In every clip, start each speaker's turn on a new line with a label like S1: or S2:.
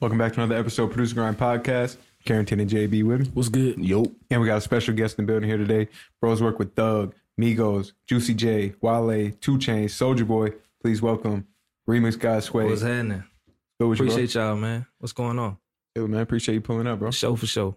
S1: Welcome back to another episode of Producer Grind Podcast. Carrington and JB with me.
S2: What's good?
S3: Yo.
S1: And we got a special guest in the building here today. Bros work with Thug, Migos, Juicy J, Wale, Two Chainz, Soulja Boy. Please welcome Remix God Sway.
S2: What's happening?
S1: Good with you.
S2: Appreciate y'all, man. What's going on?
S1: Yo, man, appreciate you pulling up, bro.
S2: Show for show.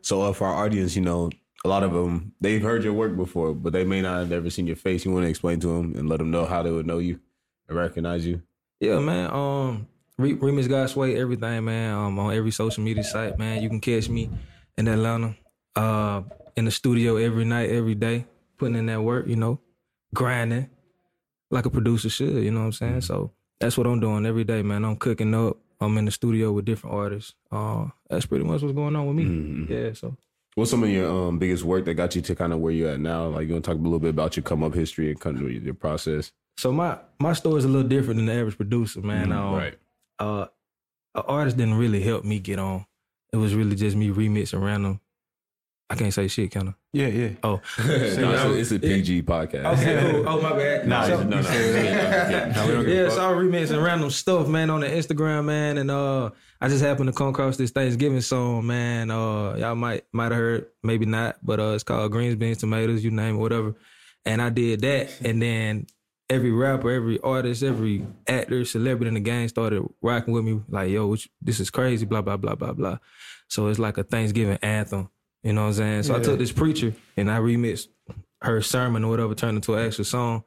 S3: So uh, for our audience, you know, a lot of them they've heard your work before, but they may not have ever seen your face. You want to explain to them and let them know how they would know you and recognize you.
S2: Yeah, man. Um, Re- Remix God Sway, everything, man. Um, on every social media site, man. You can catch me in Atlanta, uh, in the studio every night, every day, putting in that work. You know, grinding like a producer should. You know what I'm saying? So that's what I'm doing every day, man. I'm cooking up. I'm in the studio with different artists. Uh, that's pretty much what's going on with me.
S3: Mhm.
S2: Yeah. So.
S3: What's some of your um, biggest work that got you to kind of where you're at now? Like you want to talk a little bit about your come up history and kind of your process.
S2: So my my story is a little different than the average producer, man.
S3: Mhm,
S2: Um,
S3: right.
S2: Uh, an artist didn't really help me get on. It was really just me remixing random. I can't say shit, can I?
S1: Yeah, yeah.
S2: Oh,
S3: no, it's, a, it's a PG podcast.
S2: Okay, cool. Oh my bad.
S1: Nah,
S2: So-
S1: no, no.
S3: yeah.
S1: No, we don't give a
S2: yeah, so I was remixing random stuff, man, on the Instagram, man, and uh, I just happened to come across this Thanksgiving song, man. Uh, y'all might might have heard, maybe not, but uh, it's called Greens, Beans, Tomatoes, you name it, whatever. And I did that, and then every rapper, every artist, every actor, celebrity in the game started rocking with me, like, yo, you- this is crazy, blah blah blah blah blah. So it's like a Thanksgiving anthem, you know what I'm saying? So I took this preacher and I remixed her sermon or whatever, turned into an actual song.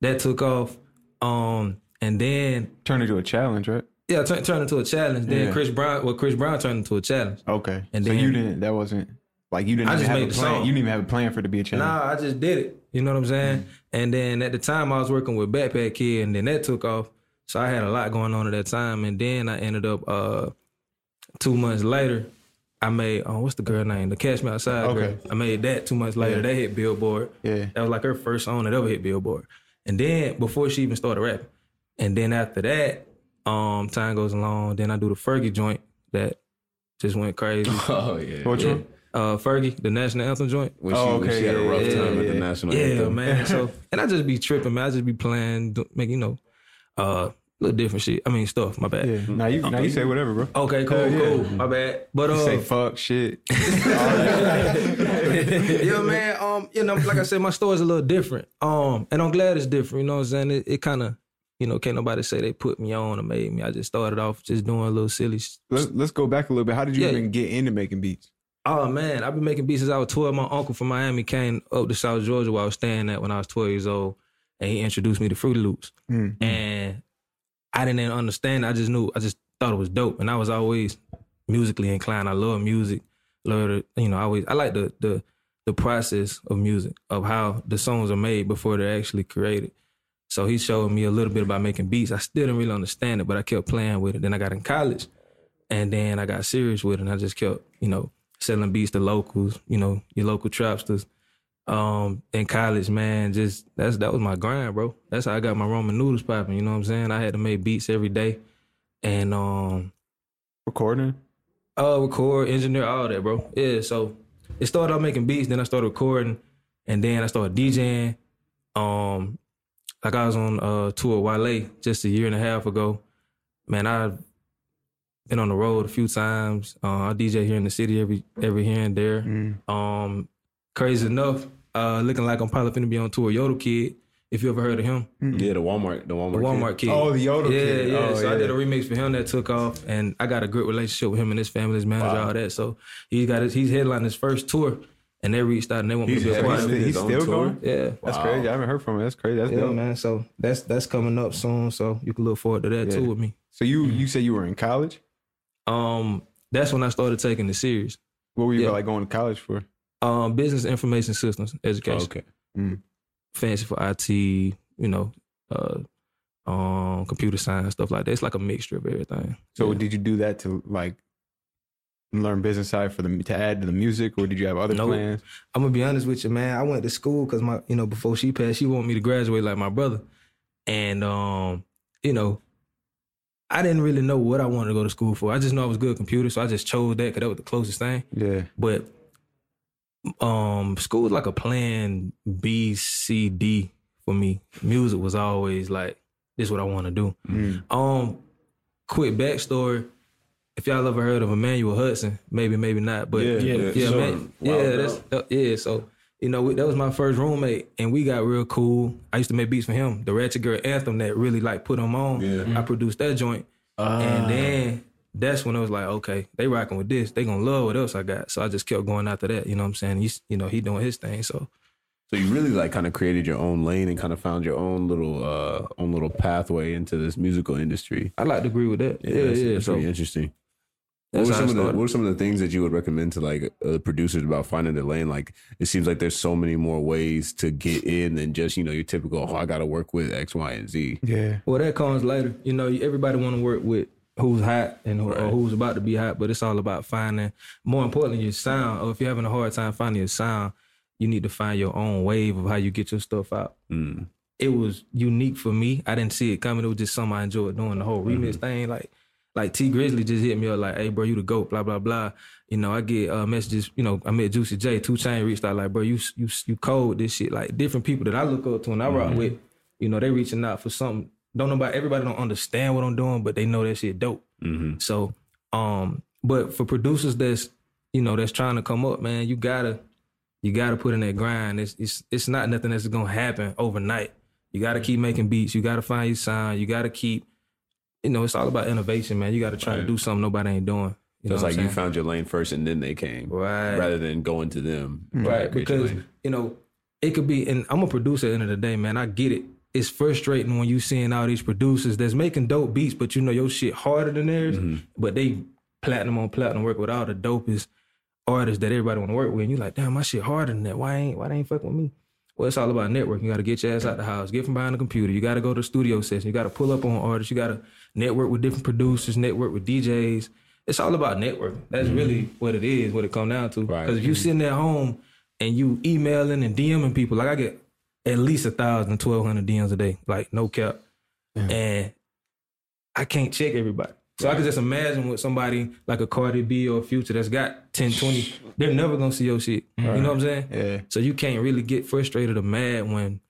S2: That took off. Um, and then
S1: turned into a challenge, right?
S2: yeah, turn turned into a challenge. Then
S1: Yeah.
S2: Chris Brown, well, Chris Brown turned into a challenge.
S1: Okay.
S2: And
S1: so
S2: then-
S1: you didn't, that wasn't, like you didn't
S2: I just
S1: have a
S2: made the
S1: plan.
S2: song.
S1: You didn't even have a plan for it to be a challenge.
S2: Nah, I just did it. You know what I'm saying? And then at the time I was working with Backpack Kid, and then that took off. So I had a lot going on at that time, and then I ended up uh two months later. I made oh what's the girl name? The Cash Me Outside girl.
S1: Okay.
S2: I made that two months later.
S1: Yeah.
S2: That hit Billboard.
S1: Yeah.
S2: That was like her first song that ever hit Billboard. And then before she even started rapping. And then after that, um, time goes along. Then I do the Fergie joint that just went crazy.
S3: Oh yeah.
S1: Which
S2: Yeah.
S1: one?
S2: Uh, Fergie, the national anthem joint.
S3: When she,
S1: Oh,
S3: when
S1: okay,
S3: she had a
S1: yeah,
S3: rough
S1: yeah,
S3: time at
S1: yeah.
S3: the national
S2: Yeah,
S3: anthem.
S2: man. So and I just be tripping, man. I just be playing, do, making you know, uh, little different shit. I mean, stuff. My bad.
S1: Yeah. Now you, now you say whatever, bro.
S2: Okay, cool,
S1: Hell yeah.
S2: cool. My bad. But
S1: You
S2: uh,
S1: say fuck, shit.
S2: yeah, man. Um, you know, like I said, my story's a little different. Um, and I'm glad it's different. You know what I'm saying? It, it kind of, you know, can't nobody say they put me on or made me. I just started off just doing a little silly.
S1: Let's, let's go back a little bit. How did you
S2: Yeah.
S1: even get into making beats?
S2: Oh man, I've been making beats since I was 12. My uncle from Miami came up to South Georgia where I was staying at when I was 12 years old, and he introduced me to Fruity Loops.
S1: Mm.
S2: and I didn't even understand. I just knew. I just thought it was dope, and I was always musically inclined. I love music. Love it. You know, I always I like the the the process of music of how the songs are made before they're actually created. So he showed me a little bit about making beats. I still didn't really understand it, but I kept playing with it. Then I got in college, and then I got serious with it, and I just kept you know selling beats to locals. You know, your local trapsters um in college, man, just that's that was my grind, bro. That's how I got my Roman noodles popping. You know what I'm saying? I had to make beats every day, and um,
S1: Recording?
S2: uh, record, engineer, all that, bro. Yeah. So it started out making beats, then I started recording, and then I started DJing. Um, like I was on a tour with Wale just a year and a half ago. Man, I've been on the road a few times. Uh, I DJ here in the city every every here and there.
S1: Mm.
S2: Um, crazy enough, uh, looking like I'm probably finna be on tour. Yodel Kid, if you ever heard of him,
S3: Yeah, the Walmart, the Walmart,
S2: the Walmart Kid.
S1: Oh, the Yodel
S2: yeah,
S1: Kid.
S2: yeah.
S1: Oh,
S2: so I did a remix for him that took off, and I got a great relationship with him and his family, his manager,
S3: Wow.
S2: all that. So he got his, he's headlining his first tour, and they reached out and they want me to be a part of it.
S1: he's still
S3: tour?
S1: going?
S2: Yeah.
S1: That's
S3: Wow.
S1: crazy. I haven't heard from him. That's crazy. That's
S2: Yeah,
S1: dope.
S2: man. So that's that's coming up soon. So you can look forward to that
S1: Yeah.
S2: too with me.
S1: So you you said you were in college?
S2: Um, that's when I started taking it serious.
S1: What were you
S2: Yeah.
S1: like going to college for?
S2: Um, business information systems education.
S3: okay.
S2: fancy for IT, you know, uh, um, computer science stuff like that. It's like a mixture of everything.
S1: So
S2: Yeah.
S1: did you do that to like learn business side for the to add to the music, or did you have other
S2: Nope.
S1: plans?
S2: I'm gonna be honest with you, man. I went to school because my, you know, before she passed, she wanted me to graduate like my brother, and um, you know, I didn't really know what I wanted to go to school for. I just know I was good at computer, so I just chose that because that was the closest thing.
S1: Yeah.
S2: But um, school was like a plan B, C, D for me. Music was always like, this is what I want to do.
S1: Mm.
S2: Um, quick backstory. if y'all ever heard of Emmanuel Hudson, maybe, maybe not, but
S3: Yeah,
S2: yeah,
S3: yeah,
S2: yeah,
S3: sure.
S2: man, yeah, that's uh, yeah. So you know, we, that was my first roommate, and we got real cool. I used to make beats for him. The Ratchet Girl anthem that really like put him on.
S3: Yeah.
S2: I produced that joint,
S4: Ah.
S2: and then that's when I was like, okay, they rocking with this. They gonna love what else I got. So I just kept going after that. You know what I'm saying? He's you know he doing his thing. So
S3: So you really like kind of created your own lane and kind of found your own little uh own little pathway into this musical industry.
S2: I like to agree with that. Yeah, yeah.
S3: that's, that's
S2: so
S3: pretty interesting. What were, some of the, what are some of the things that you would recommend to like uh, producers about finding their lane? Like it seems like there's so many more ways to get in than just you know your typical oh I got to work with X Y and Z.
S1: Yeah.
S2: Well, that comes later. You know, everybody want to work with who's hot and who, or
S3: Right.
S2: who's about to be hot, but it's all about finding, more importantly, your sound. Or if you're having a hard time finding your sound, you need to find your own wave of how you get your stuff out.
S3: Mm.
S2: It was unique for me. I didn't see it coming. It was just something I enjoyed doing. The whole remix thing, like. Like Tee Grizzley just hit me up like, "Hey, bro, you the goat." Blah blah blah. You know, I get uh, messages. You know, I met Juicy J. Two Chain reached out like, "Bro, you you you cold this shit." Like different people that I look up to and I rock with. You know, they reaching out for something. Don't nobody, everybody don't understand what I'm doing, but they know that shit dope.
S3: hmm
S2: So, um, but for producers that's you know that's trying to come up, man, you gotta you gotta put in that grind. It's it's it's not nothing that's gonna happen overnight. You gotta keep making beats. You gotta find your sound. You gotta keep, you know, it's all about innovation, man. You gotta try to do something nobody ain't doing. You
S3: So
S2: know
S3: it's like
S2: I'm
S3: you found your lane first and then they came,
S2: right,
S3: rather than going to them.
S2: right, because you know it could be. And I'm a producer at the end of the day, man. I get it. It's frustrating when you seeing all these producers that's making dope beats, but you know your shit harder than theirs,
S3: Mm-hmm.
S2: but they platinum on platinum work with all the dopest artists that everybody want to work with, and you're like, damn, my shit harder than that. Why ain't why they ain't fucking with me? Well, it's all about networking. You got to get your ass out the house, get from behind the computer. You got to go to the studio session. You got to pull up on artists. You got to network with different producers, network with DJs. It's all about networking. That's really what it is, what it come down to.
S3: Mm-hmm. Right.
S2: Because if you sitting at home and you emailing and DMing people, like I get at least a thousand, twelve hundred DMs a day, like no cap, and I can't check everybody. So I can just imagine with somebody like a Cardi B or a Future that's got 10, 20, they're never gonna see your shit. You know what I'm saying?
S1: Yeah.
S2: So you can't really get frustrated or mad when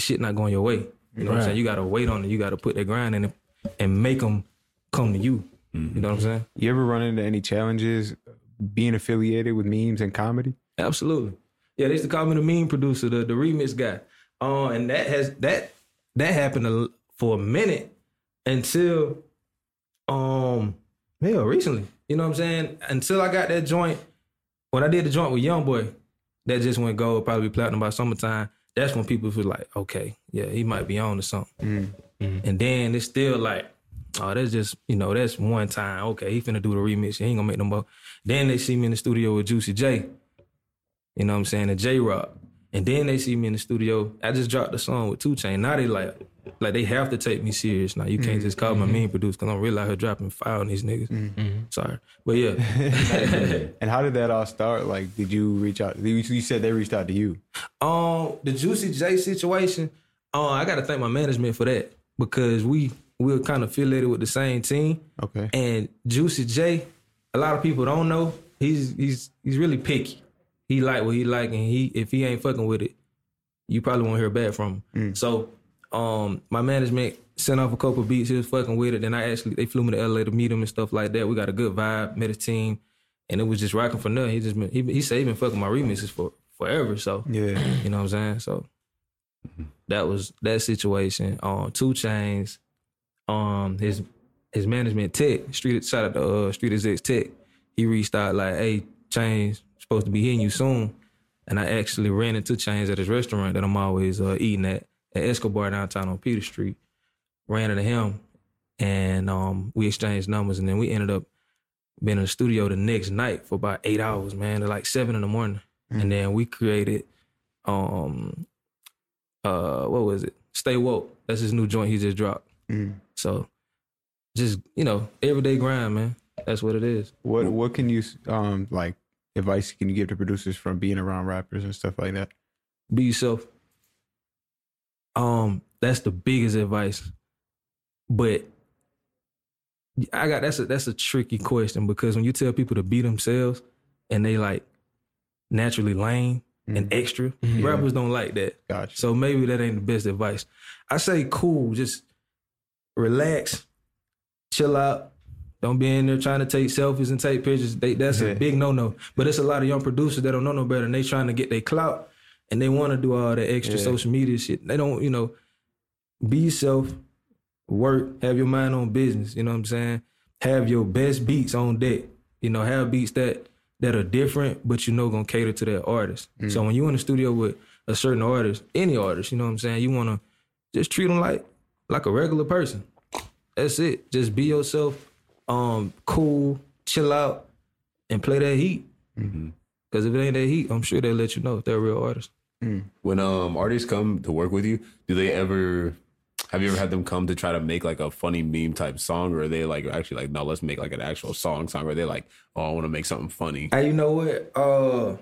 S2: shit not going your way. You know what I'm saying? You gotta wait on it. You gotta put that grind in it and make them come to you. You know what I'm saying?
S1: You ever run into any challenges being affiliated with memes and comedy?
S2: Absolutely. Yeah, they used to call me the meme producer, the, the remix guy. Uh, and that has that that happened a, for a minute until um hell recently. You know what I'm saying? Until I got that joint. When I did the joint with Young Boy, that just went gold, probably platinum by summertime. That's when people feel like, okay, yeah, he might be on to something. And then it's still like, oh, that's just, you know, that's one time. Okay, he finna do the remix. He ain't gonna make no more. Then they see me in the studio with Juicy J. You know what I'm saying? And Jay Rock. And then they see me in the studio. I just dropped the song with Two Chain. Now they like, like they have to take me serious. Now you can't just call me mean producer because I'm really out here dropping fire on these niggas. Sorry, but yeah,
S1: And how did that all start? Like, did you reach out? You you said they reached out to you.
S2: Um, the Juicy J situation, uh, I got to thank my management for that because we we were kind of affiliated with the same team.
S1: Okay.
S2: And Juicy J, a lot of people don't know he's he's he's really picky. He like what he like, and he if he ain't fucking with it, you probably won't hear back from him. So, um, my management sent off a couple beats. He was fucking with it. Then I actually they flew me to LA to meet him and stuff like that. We got a good vibe, met his team, and it was just rocking for nothing. He just been, he he said he been fucking my remixes for forever. So
S1: Yeah.
S2: you know what I'm saying? So that was that situation. Um, Two Chainz. Um, his his management tech street shout out to uh, Street Execs Tech. He reached out like, "Hey, Chainz supposed to be hitting you soon," and I actually ran into Chainz at his restaurant that I'm always uh, eating at at Escobar downtown on Peter Street. Ran into him, and um, we exchanged numbers, and then we ended up being in the studio the next night for about eight hours, man, to like seven in the morning, and then we created um uh what was it? Stay woke. That's his new joint he just dropped.
S1: Mm.
S2: So just, you know, everyday grind, man. That's what it is.
S1: What What can you um like advice can you give to producers from being around rappers and stuff like that?
S2: Be yourself. Um, that's the biggest advice. But I got that's a that's a tricky question because when you tell people to be themselves and they like naturally lame and mm-hmm. extra, mm-hmm. rappers don't like that.
S1: Gotcha.
S2: So maybe that ain't the best advice. I say cool, just relax, chill out, Don't be in there trying to take selfies and take pictures. They, that's
S1: Yeah.
S2: a big no no. But it's a lot of young producers that don't know no better, and they trying to get their clout, and they want to do all that extra
S1: Yeah.
S2: social media shit. They don't, you know, be yourself, work, have your mind on business. You know what I'm saying? Have your best beats on deck. You know, have beats that that are different, but you know gonna cater to that artist. So when you in the studio with a certain artist, any artist, you know what I'm saying, you wanna just treat them like like a regular person. That's it. Just be yourself, um, cool, chill out, and play that heat. Because if it ain't that heat, I'm sure they'll let you know if they're a real artist.
S3: When um artists come to work with you, do they ever have you ever had them come to try to make like a funny meme type song, or are they like actually like no, let's make like an actual song song, or are they like oh I want to make something funny?
S2: Hey, you know what? Uh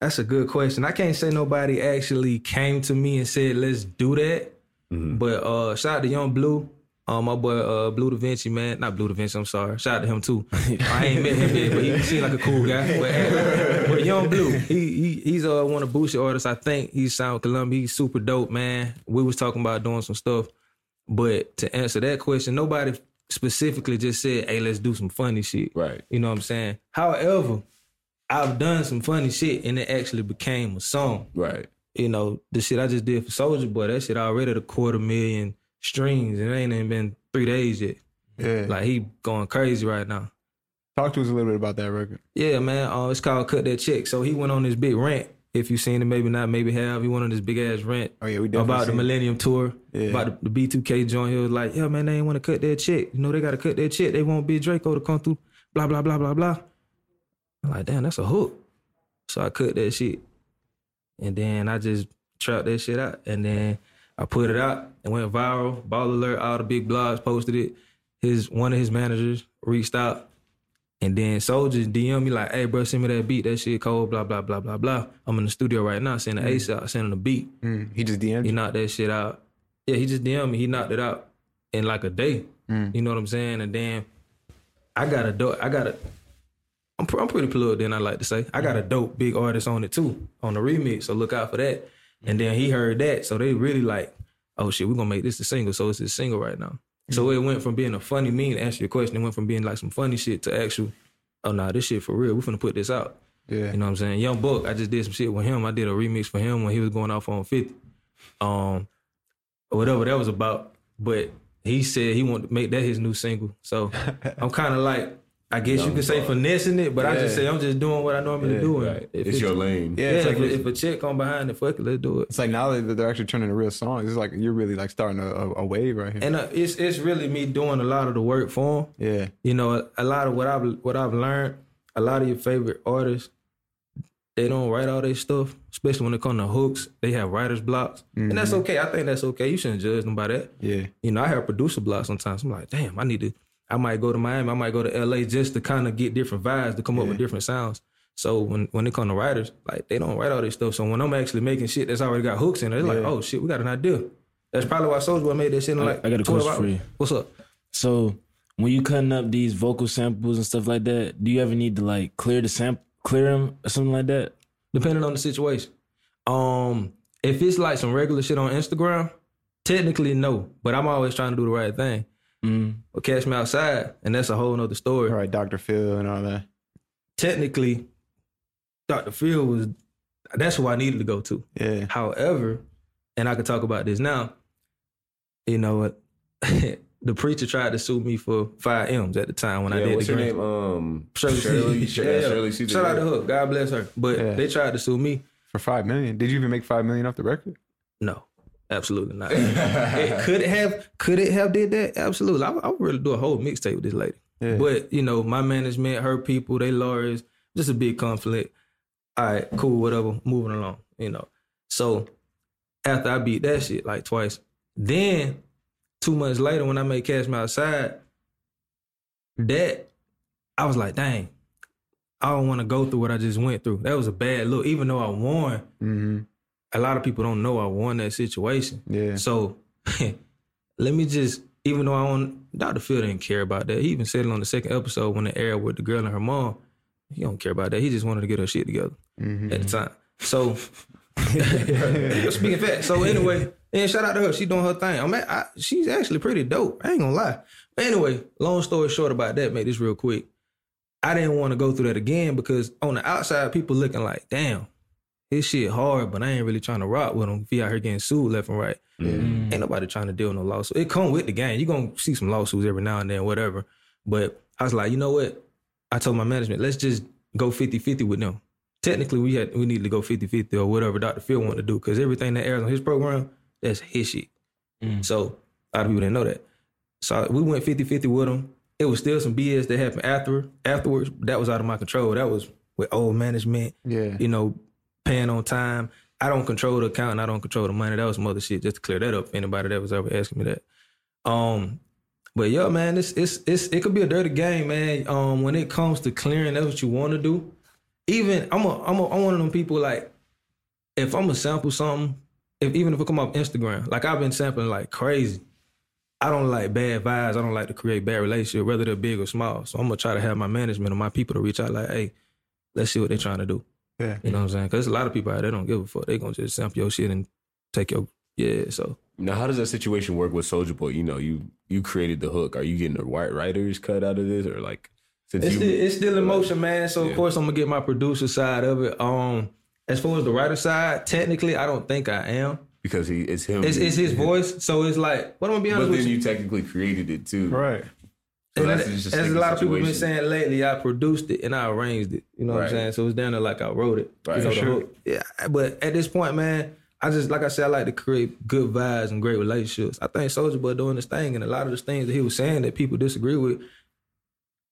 S2: that's a good question. I can't say nobody actually came to me and said, let's do that. But uh shout out to Yung Bleu. Um, my boy uh Bleu DaVinci, man. Not Bleu DaVinci, I'm sorry. Shout out to him too. I ain't met him yet, but he seemed like a cool guy. But, but Yung Bleu, he, he he's uh one of Boosie artists. I think he's with Columbia. He's super dope, man. We was talking about doing some stuff. But to answer that question, nobody specifically just said, hey, let's do some funny shit.
S3: Right.
S2: You know what I'm saying? However, I've done some funny shit and it actually became a song.
S3: Right.
S2: You know, the shit I just did for Soulja Boy, that shit already at a quarter million streams and it ain't even been three days yet.
S1: Yeah.
S2: Like he going crazy right now.
S1: Talk to us a little bit about that record.
S2: Yeah, man. Uh, it's called Cut That Check. So he went on this big rant. If you seen it, maybe not, maybe have. He went on this big ass rant
S1: Oh yeah, we definitely
S2: about the
S1: seen it.
S2: Millennium Tour,
S1: Yeah.
S2: about the, the B2K joint. He was like, yeah, man, they ain't want to cut their check. You know, they got to cut their check. They want Big Draco to come through, blah, blah, blah, blah, blah. I'm like, damn, that's a hook. So I cut that shit. And then I just trapped that shit out. And then I put it out. It went viral. Baller Alert, all the big blogs posted it. His One of his managers reached out. And then Soulja's DM me like, hey, bro, send me that beat. That shit cold, blah, blah, blah, blah, blah. I'm in the studio right now, sending Ace out, sending the beat.
S1: Mm, he just DM'd
S2: He knocked that shit out. Yeah, he just DM'd me. He knocked it out in like a day.
S1: Mm.
S2: You know what I'm saying? And then I got a dope. I got a. I'm pr- I'm pretty plugged in. I like to say I got a dope big artist on it too on the remix. So look out for that. And then he heard that, so they really like, oh shit, we're gonna make this a single. So it's a single right now. So it went from being a funny meme. To answer your question, it went from being like some funny shit to actual. Oh nah, this shit for real. We're gonna put this out.
S1: Yeah.
S2: You know what I'm saying? Young Buck, I just did some shit with him. I did a remix for him when he was going off on 50. Um, or whatever that was about. But he said he wanted to make that his new single. So I'm kind of like, I guess you
S3: Young
S2: could say
S3: Buck.
S2: finessing it, but I just say I'm just doing what I normally
S1: Yeah,
S2: do. and
S3: Right.
S2: If
S3: It's your lane.
S1: Yeah,
S2: Yeah,
S1: it's
S2: if,
S1: like
S2: if a chick come behind the fuck it, let's do it.
S1: it's like now that they're actually turning to real songs, it's like you're really like starting a, a, a wave right here.
S2: And uh, it's it's really me doing a lot of the work for them.
S1: yeah.
S2: You know, a, a lot of what I've what I've learned, a lot of your favorite artists, they don't write all their stuff, especially when it comes to hooks. They have writer's blocks, and that's okay. I think that's okay. You shouldn't judge them by that.
S1: Yeah.
S2: You know, I have producer blocks sometimes. I'm like, damn, I need to. I might go to Miami. I might go to LA just to kind of get different vibes to come up with different sounds. So when when it comes to writers, like they don't write all this stuff. So when I'm actually making shit that's already got hooks in it, they're like, oh shit, we got an idea. That's probably why Soulja Boy made that shit in
S4: I-
S2: like
S4: I got a
S2: 12
S4: question for you.
S2: What's up?
S4: So when you cutting up these vocal samples and stuff like that, do you ever need to like clear the sample, clear them or something like that?
S2: depending on the situation. Um, if it's like some regular shit on Instagram, technically no, but I'm always trying to do the right thing.
S4: Mm.
S2: Or catch me outside, and that's a whole nother story.
S1: All right, Dr. Phil and all that.
S2: Technically, Dr. Phil was that's who I needed to go to.
S1: Yeah.
S2: However, and I could talk about this now. You know what? the preacher tried to sue me for five M's at the time when I did
S3: what's
S2: the
S3: her
S2: Grammy.
S3: name? Um,
S2: Shirley,
S3: Shirley.
S2: Caesar.
S3: yeah, Shirley Caesar.
S2: Shout out
S3: yeah.
S2: to Hook. God bless her. But
S1: Yeah.
S2: they tried to sue me.
S1: For five million. Did you even make five million off the record?
S2: No, absolutely not. it could it have could it have did that? Absolutely. I, I would really do a whole mixtape with this lady.
S1: Yeah.
S2: But you know, my management, her people, they lawyers, just a big conflict. All right, cool, whatever. Moving along, you know. So after I beat that shit like twice, then two months later when I made Cash Me Outside, that I was like, dang, I don't want to go through what I just went through. That was a bad look. Even though I won,
S1: Mm-hmm.
S2: A lot of people don't know I won that situation.
S1: Yeah.
S2: So let me just, even though I don't, Dr. Phil didn't care about that. He even said it on the second episode when it aired with the girl and her mom. He don't care about that. He just wanted to get her shit together
S1: Mm-hmm.
S2: at the time. So speaking of fact. So anyway, And shout out to her. She doing her thing. I mean, I, she's actually pretty dope. I ain't gonna lie. But anyway, long story short about that, make this real quick. I didn't want to go through that again because on the outside, people looking like, damn, his shit hard, but I ain't really trying to rock with him. If he out here getting sued left and right.
S3: Mm.
S2: Ain't nobody trying to deal with no lawsuit. It come with the game. you gonna see some lawsuits every now and then, whatever. But I was like, you know what? I told my management, let's just go 50-50 with them. Technically, we had we needed to go 50-50 or whatever Dr. Phil wanted to do, because everything that airs on his program, that's his shit.
S4: Mm.
S2: So a lot of people didn't know that. So we went 50-50 with him. It was still some BS that happened after afterwards. That was out of my control. That was with old management
S1: Yeah.
S2: you know, paying on time. I don't control the account I don't control the money. That was some other shit. Just to clear that up anybody that was ever asking me that. Um, but yeah, man, it's it's it's it could be a dirty game, man. Um, when it comes to clearing, that's what you want to do. Even I'm a I'm a I'm one of them people like if I'm gonna sample something, if even if it come off Instagram, like I've been sampling like crazy. I don't like bad vibes. I don't like to create bad relationships, whether they're big or small. So I'm gonna try to have my management or my people to reach out like, hey, let's see what they're trying to do.
S1: Yeah.
S2: You know what I'm saying? Because there's a lot of people out there don't give a fuck. They gonna just sample your shit and take your yeah. So
S3: Now, how does that situation work with Soulja Boy? You know, you you created the hook. Are you getting the white writers cut out of this, or like since
S2: it's
S3: you?
S2: still, it's still in motion, man. So
S3: Yeah.
S2: of course I'm gonna get my producer side of it. Um, as far as the writer side, technically I don't think I am.
S3: because he it's him.
S2: It's, it's his voice, so it's like, what I'm gonna be
S3: But
S2: honest
S3: then
S2: with you.
S3: you technically created it too.
S1: Right.
S3: So
S2: And
S3: that's
S2: that-
S3: just a
S2: as a lot of people been saying lately, I produced it and I arranged it. You know what I'm saying? So it's down there like I wrote it.
S3: Right.
S2: You know, the
S1: Sure.
S2: hook. Yeah. But at this point, man, I just like I said, I like to create good vibes and great relationships. I think Soulja Boy doing this thing, and a lot of the things that he was saying that people disagree with,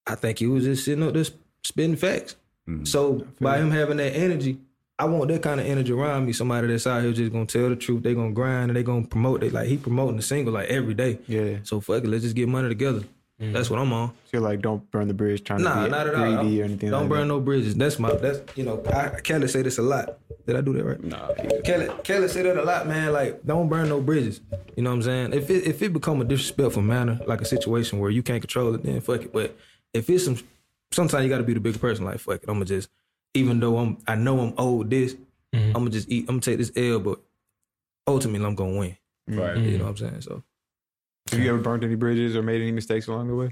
S2: I think he was just sitting up there spitting facts.
S3: Mhm.
S2: So by him having that energy, I want that kind of energy around me. Somebody that's out here just gonna tell the truth. They gonna grind and they gonna promote. it. like he promoting the single like every day.
S1: Yeah.
S2: So fuck it, let's just get money together. That's what I'm on.
S1: So you're like, don't burn the bridge trying
S2: Nah,
S1: to be
S2: not at all.
S1: greedy or anything
S2: Don't
S1: like
S2: burn
S1: that.
S2: no bridges. That's my that's you know, I, Kelly say this a lot. Did I do that right?
S3: Nah,
S2: Kelly Kelly say that a lot, man. Like, don't burn no bridges. You know what I'm saying? If it if it become a disrespectful manner, like a situation where you can't control it, then fuck it. But if it's some sometimes you gotta be the bigger person, like fuck it. I'ma just even though I'm I know I'm old this,
S4: Mhm.
S2: I'ma just eat, I'm gonna take this L, but ultimately I'm gonna win.
S3: right.
S2: You know what I'm saying? So
S1: Have you ever burned any bridges or made any mistakes along the way?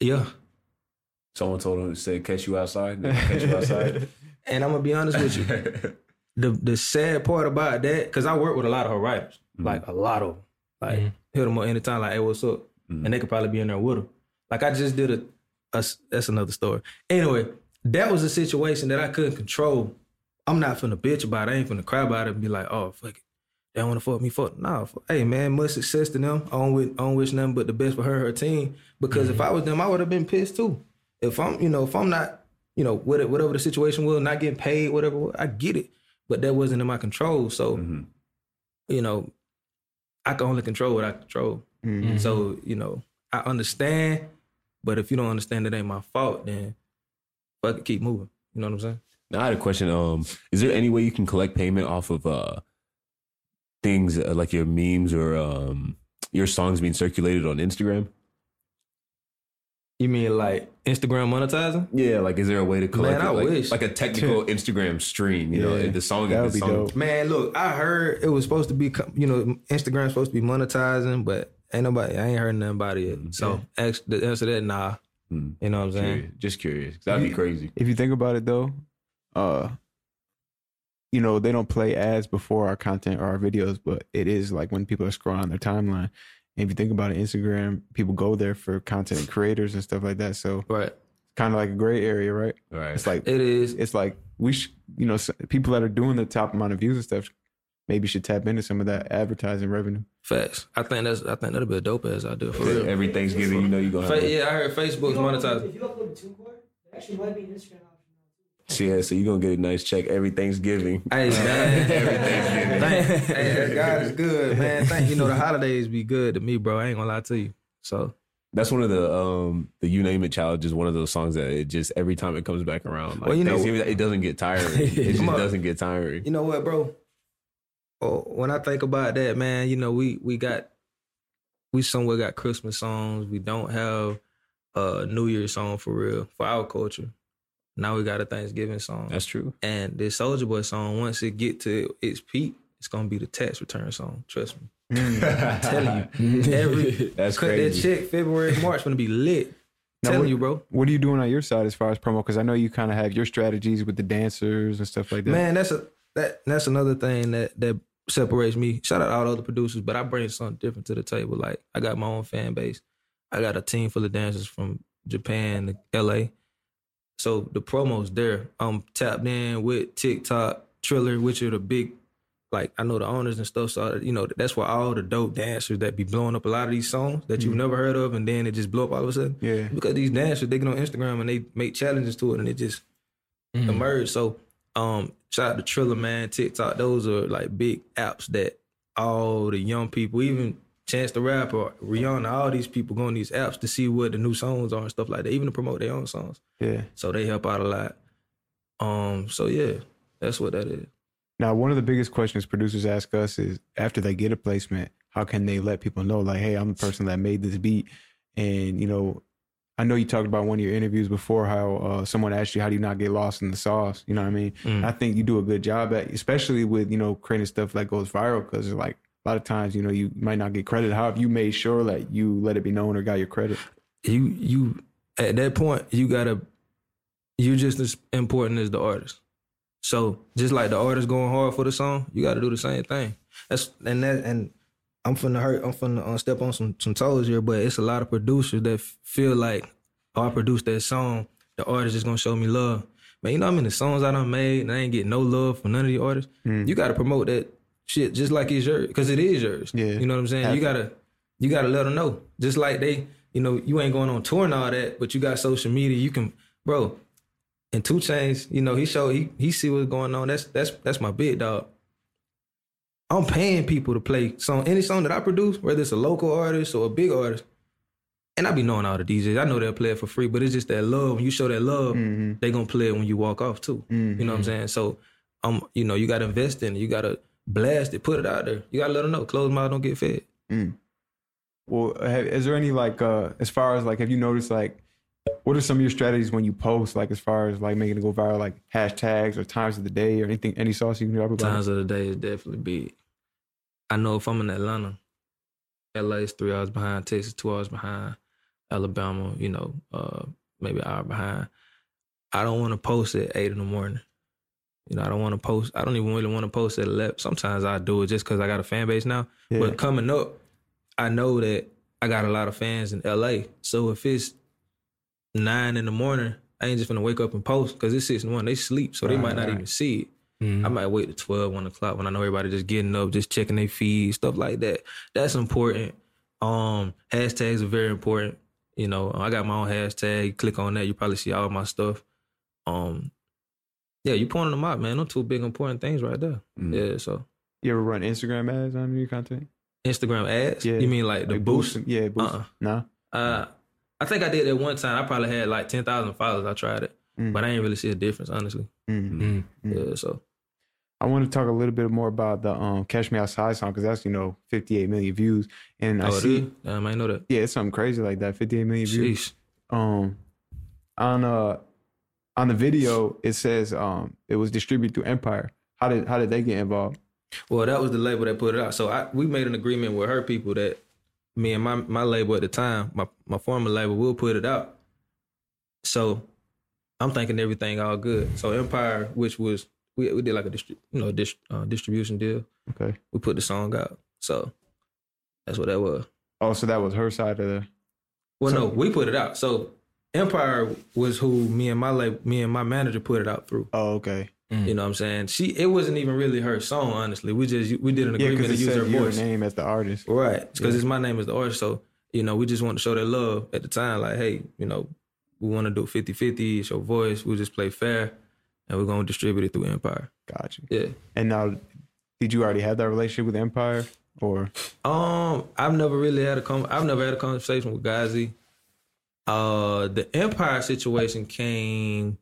S2: yeah.
S3: Someone told him to say catch you outside. Catch you outside.
S2: And I'm gonna be honest with you. the the sad part about that, because I work with a lot of her writers, like a lot of them. Like
S4: Mhm.
S2: hit them up anytime, like, hey, what's up?
S3: Mhm.
S2: And they could probably be in there with them. Like I just did a, a s- that's another story. Anyway, that was a situation that I couldn't control. I'm not finna bitch about it. I ain't finna cry about it and be like, oh fuck it. They don't wanna fuck me fuck. Nah, fuck. hey man, much success to them. I don't, wish, I don't wish nothing but the best for her her team. Because if I was them, I would have been pissed too. If I'm, you know, if I'm not, you know, whatever, whatever the situation was, not getting paid, whatever, I get it. But that wasn't in my control. So,
S3: Mhm.
S2: you know, I can only control what I control.
S1: Mhm.
S2: So, you know, I understand, but if you don't understand it ain't my fault, then fuck it, keep moving. You know what I'm saying?
S3: Now I had a question. Um, is there any way you can collect payment off of uh things uh, like your memes or um your songs being circulated on Instagram?
S2: You mean like Instagram monetizing?
S3: Yeah, like is there a way to collect
S2: Man,
S3: it?
S2: I
S3: like,
S2: wish.
S3: like a technical Instagram stream? You know,
S1: Yeah,
S3: the song
S1: that
S3: the
S1: would be
S3: song,
S1: dope.
S2: Man, look, I heard it was supposed to be, you know, Instagram's supposed to be monetizing, but ain't nobody, I ain't heard nothing about it yet. So, ask, the answer to that, nah.
S3: Hmm.
S2: You know what I'm saying?
S3: Curious. Just curious. That'd be crazy.
S1: If you think about it though, uh, you know, they don't play ads before our content or our videos, but it is like when people are scrolling on their timeline. And if you think about it, Instagram, people go there for content creators and stuff like that. So
S2: Right.
S1: kind of like a gray area, right?
S3: Right.
S1: It's like
S2: It is.
S1: it's like we should, you know, people that are doing the top amount of views and stuff, maybe should tap into some of that advertising revenue.
S2: Facts. I think that's, I think that'll be a dope ass idea for real.
S3: Every Thanksgiving, you know, you're gonna have.
S2: Fa- yeah, I heard Facebook's monetizing.
S5: If you upload to TuneCore, there actually might be Instagram
S3: So, yeah, so you're gonna get a nice check every Thanksgiving.
S2: Hey man,
S3: Every Thanksgiving.
S2: Thank- hey, God is good, man. Thank you know the holidays be good to me, bro. I ain't gonna lie to you. So
S3: That's one of the um the you name it challenge is one of those songs that it just every time it comes back around. Like
S2: Well, you know-
S3: it doesn't get tiring. It just doesn't get tiring.
S2: you know what, bro? Oh, when I think about that, man, you know we we got we somewhere got Christmas songs. We don't have a New Year's song for real for our culture. Now we got a Thanksgiving song.
S3: That's true.
S2: and this Soulja Boy song, once it get to its peak, it's gonna be the tax return song. Trust me. I'm telling you. Every
S3: That's
S2: cut that
S3: crazy.
S2: check February, March gonna be lit.
S1: Now,
S2: telling
S1: what-
S2: you, bro.
S1: What are you doing on your side as far as promo? Because I know you kind of have your strategies with the dancers and stuff like that.
S2: Man, that's a that that's another thing that that separates me. Shout out all the other producers, but I bring something different to the table. Like I got my own fan base. I got a team full of dancers from Japan to LA. So the promo's there. I'm tapped in with TikTok, Triller, which are the big like I know the owners and stuff. So you know that's where all the dope dancers that be blowing up a lot of these songs that you've never heard of, and then it just blow up all of a sudden.
S1: Yeah.
S2: because these dancers they get on Instagram and they make challenges to it, and it just
S4: Mm.
S2: emerge. So um shout out to Triller man, TikTok, those are like big apps that all the young people, even Chance the Rapper, Rihanna, all these people go on these apps to see what the new songs are and stuff like that, even to promote their own songs.
S1: Yeah.
S2: So they help out a lot. Um, so yeah, that's what that is.
S1: Now, one of the biggest questions producers ask us is after they get a placement, how can they let people know, like, hey, I'm the person that made this beat? And, you know, I know you talked about one of your interviews before how uh, someone asked you, how do you not get lost in the sauce? You know what I mean?
S2: Mm.
S1: I think you do a good job at, especially with, you know, creating stuff that goes viral because, like, a lot of times, you know, you might not get credit. How have you made sure that you let it be known or got your credit?
S2: You you at that point you gotta you're just as important as the artist. So just like the artist going hard for the song, you got to do the same thing. That's and that and I'm finna hurt. I'm finna uh, step on some some toes here, but it's a lot of producers that f- feel like oh, I produced that song. The artist is gonna show me love. Man, you know I mean the songs I done made and I ain't get no love from none of the artists. You got to promote that shit just like it's yours because it is yours.
S1: Yeah.
S2: you know what I'm saying. You gotta you gotta let them know. Just like they, you know, you ain't going on tour and all that, but you got social media. You can, bro. And Two Chainz, you know, he show he he see what's going on. That's that's that's my big dog. I'm paying people to play song any song that I produce, whether it's a local artist or a big artist. And I be knowing all the DJs. I know they'll play it for free, but it's just that love. When you show that love,
S1: Mm-hmm.
S2: they gonna play it when you walk off too. You know what I'm saying? So, um, you know, you gotta invest in it. You gotta blast it, put it out there. You gotta let them know. Closed mouth don't get fed.
S1: Well, have, is there any like uh as far as like have you noticed like what are some of your strategies when you post like as far as like making it go viral like hashtags or times of the day or anything any sauce you can drop about? it?
S2: Times of the day is definitely big. I know if I'm in Atlanta, LA is three hours behind, Texas two hours behind, Alabama, you know, uh, maybe an hour behind. I don't want to post at eight in the morning. You know, I don't want to post. I don't even really want to post at eleven. Sometimes I do it just because I got a fan base now.
S1: Yeah.
S2: But coming up, I know that I got a lot of fans in LA. So if it's nine in the morning, I ain't just gonna wake up and post because it's six the morning. They sleep, so they
S1: Right,
S2: might not
S1: right.
S2: even see it.
S4: Mm.
S2: I might wait to 12, 1 o'clock when I know everybody just getting up, just checking their feed, stuff like that. That's important. Um, hashtags are very important. You know, I got my own hashtag. Click on that, you probably see all my stuff. Um, yeah, you pointing them out, man. Them two big important things right there.
S3: Mm.
S2: Yeah. So
S1: You ever run Instagram ads on your content?
S2: Instagram ads.
S1: Yeah.
S2: You mean like the
S1: Like
S2: boost?
S1: boosting- Yeah, boost.
S2: Uh-uh.
S1: No.
S2: Uh, I think I did that one time. I probably had like ten thousand followers. I tried it,
S1: Mm.
S2: but I didn't really see a difference, honestly.
S1: Mm.
S4: Mm.
S1: Mm.
S2: Yeah. So
S1: I want to talk a little bit more about the um Catch Me Outside song because that's you know 58 million views and I
S2: oh, it
S1: see
S2: is? Damn, I ain't know that.
S1: yeah it's something crazy like that 58 million views. Um on uh on the video it says um it was distributed through Empire. How did how did they get involved?
S2: Well, that was the label that put it out. So I we made an agreement with her people that me and my my label at the time, my my former label, will put it out. So I'm thinking everything all good. So Empire, which was we we did like a distri- you know dis- uh, distribution deal.
S1: Okay.
S2: We put the song out. So that's what that was.
S1: Oh, so that was her side of the.
S2: Well,
S1: So-
S2: no, we put it out. So Empire was who me and my label, me and my manager put it out through.
S1: Oh, okay.
S2: You know what I'm saying? She it wasn't even really her song, honestly. We just we did an
S1: Yeah,
S2: agreement
S1: because
S2: to
S1: it
S2: use her
S1: your
S2: voice.
S1: name as the artist.
S2: Right. Because
S1: Yeah.
S2: it's my name as the artist. So, you know, we just want to show that love at the time. Like, hey, you know, we want to do 50 50. It's your voice. We'll just play fair and we're going to distribute it through Empire.
S1: Gotcha.
S2: Yeah.
S1: And now, did you already have that relationship with Empire or?
S2: Um, I've never really had a con- I've never had a conversation with Ghazi. Uh, the Empire situation came,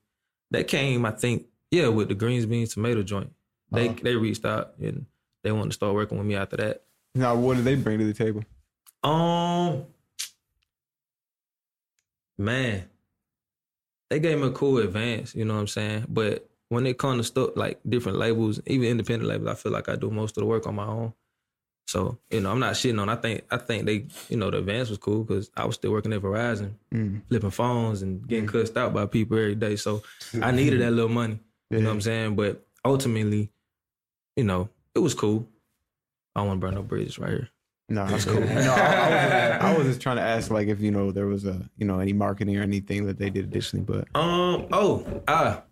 S2: that came, I think, yeah, with the greens beans tomato joint. They
S1: Uh-huh.
S2: they reached out and they wanted to start working with me after that.
S1: Now, what did they bring to the table?
S2: Um, man, they gave me a cool advance. You know what I'm saying? But when it comes to stuff like different labels, even independent labels, I feel like I do most of the work on my own. So you know, I'm not shitting on. I think I think they, you know, the advance was cool because I was still working at Verizon,
S1: Mm.
S2: flipping phones and getting cussed out by people every day. So I needed that little money. You know what I'm saying? But ultimately, you know, it was cool. I don't want to burn no bridges right here.
S1: No, that's cool. no, I, I, was, I was just trying to ask, like, if you know there was a, you know, any marketing or anything that they did additionally, but
S2: Um. Oh. Ah.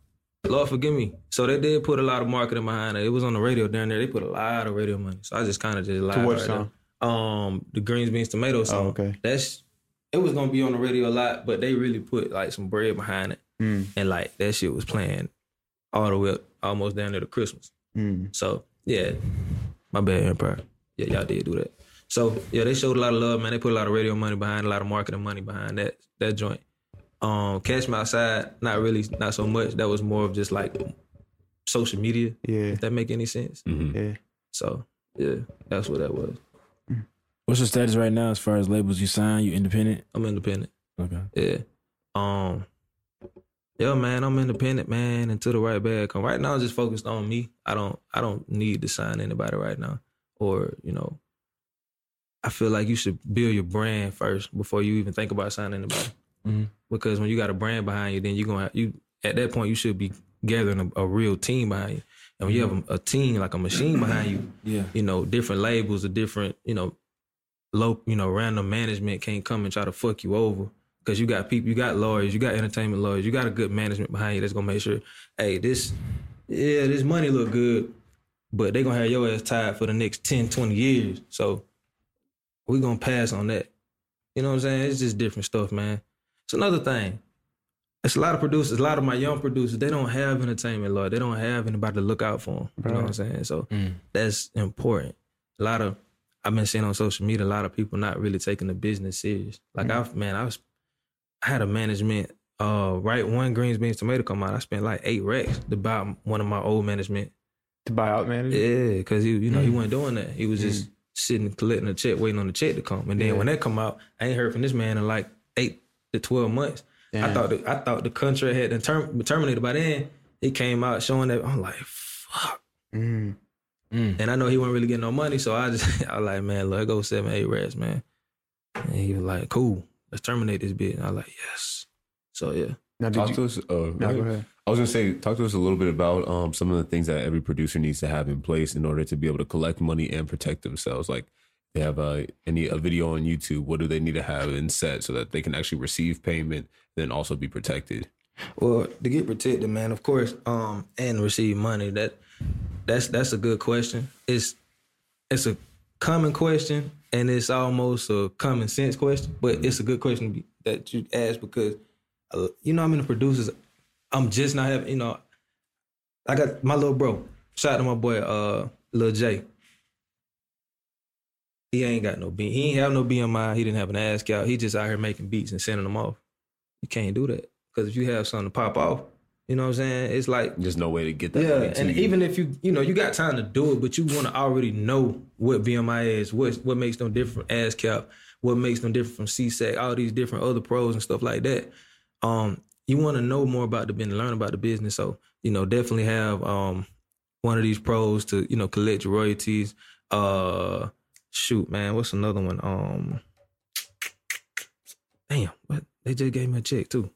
S2: Lord forgive me. So they did put a lot of marketing behind it. It was on the radio down there. They put a lot of radio money. So I just kind of just lied.
S1: to what
S2: right
S1: song?
S2: there. Um. The Greens Beans Tomato song.
S1: Oh, okay.
S2: That's. It was gonna be on the radio a lot, but they really put like some bread behind it,
S1: Mm,
S2: and like that shit was playing all the way up, almost down there to Christmas.
S1: mm.
S2: So yeah, my bad, Empire. Yeah, y'all did do that. So yeah, they showed a lot of love, man. They put a lot of radio money behind, a lot of marketing money behind that that joint. Um, Catch Me Outside, not really, not so much. That was more of just like social media.
S1: Yeah,
S2: If that make any sense.
S3: Mhm.
S1: yeah.
S2: So yeah, that's what that was.
S4: What's your status right now as far as labels you sign? You independent?
S2: I'm independent.
S4: Okay.
S2: Yeah. Um. Yeah, man, I'm independent, man, until the right bag come. Right now, I'm just focused on me. I don't, I don't need to sign anybody right now, or you know, I feel like you should build your brand first before you even think about signing anybody.
S4: Mhm.
S2: Because when you got a brand behind you, then you're gonna you at that point you should be gathering a, a real team behind you. And when you have a, a team like a machine behind you,
S4: Yeah.
S2: you know, different labels, a different, you know, low, you know, random management can't come and try to fuck you over because you got people, you got lawyers, you got entertainment lawyers, you got a good management behind you that's gonna make sure, hey, this, yeah, this money look good, but they gonna have your ass tied for the next 10, 20 years. So we gonna pass on that. You know what I'm saying? It's just different stuff, man. It's another thing. It's a lot of producers, a lot of my young producers, they don't have entertainment law. They don't have anybody to look out for them. You know what I'm saying? So
S4: Mm.
S2: that's important. A lot of I've been seeing on social media a lot of people not really taking the business serious. Like I've man, I was I had a management uh right one greens beans tomato come out. I spent like eight racks to buy one of my old management.
S1: To buy out management?
S2: Yeah, because he you know he wasn't doing that. He was just sitting collecting a check, waiting on the check to come. And then
S1: Yeah.
S2: when that come out, I ain't heard from this man in like eight to twelve months. I thought the, I thought the contract had been term, terminated by then. He came out showing that I'm like, fuck.
S1: Mm.
S4: Mm.
S2: And I know he wasn't really getting no money, so I just I was like, man, let go seven, eight rats, man. And he was like, cool, let's terminate this bit. And I was like, yes. So yeah.
S1: Now,
S3: Talk
S1: you?
S3: to us. Uh,
S1: No, go ahead.
S3: I was gonna say, talk to us a little bit about um, some of the things that every producer needs to have in place in order to be able to collect money and protect themselves. Like they have a any a video on YouTube. What do they need to have in set so that they can actually receive payment, then also be protected?
S2: Well, to get protected, man, of course, um, and receive money. That that's that's a good question. It's it's a common question, and it's almost a common sense question, but it's a good question be- that you ask because uh, you know I'm in the producers. I'm just not having, you know, I got my little bro. Shout out to my boy, uh, Lil J. He ain't got no B. He ain't have no BMI. He didn't have an ass out. He just out here making beats and sending them off. You can't do that because if you have something to pop off, you know what I'm saying? It's like
S3: There's no way to get that.
S2: yeah, and
S3: you.
S2: even if you you know you got time to do it, but you want to already know what BMI is, what what makes them different from ASCAP, what makes them different from SESAC, all these different other pros and stuff like that. Um, you want to know more about the business, learn about the business. So you know, definitely have um one of these pros to you know collect your royalties. Uh, shoot, man, what's another one? Um, damn, what they just gave me a check too.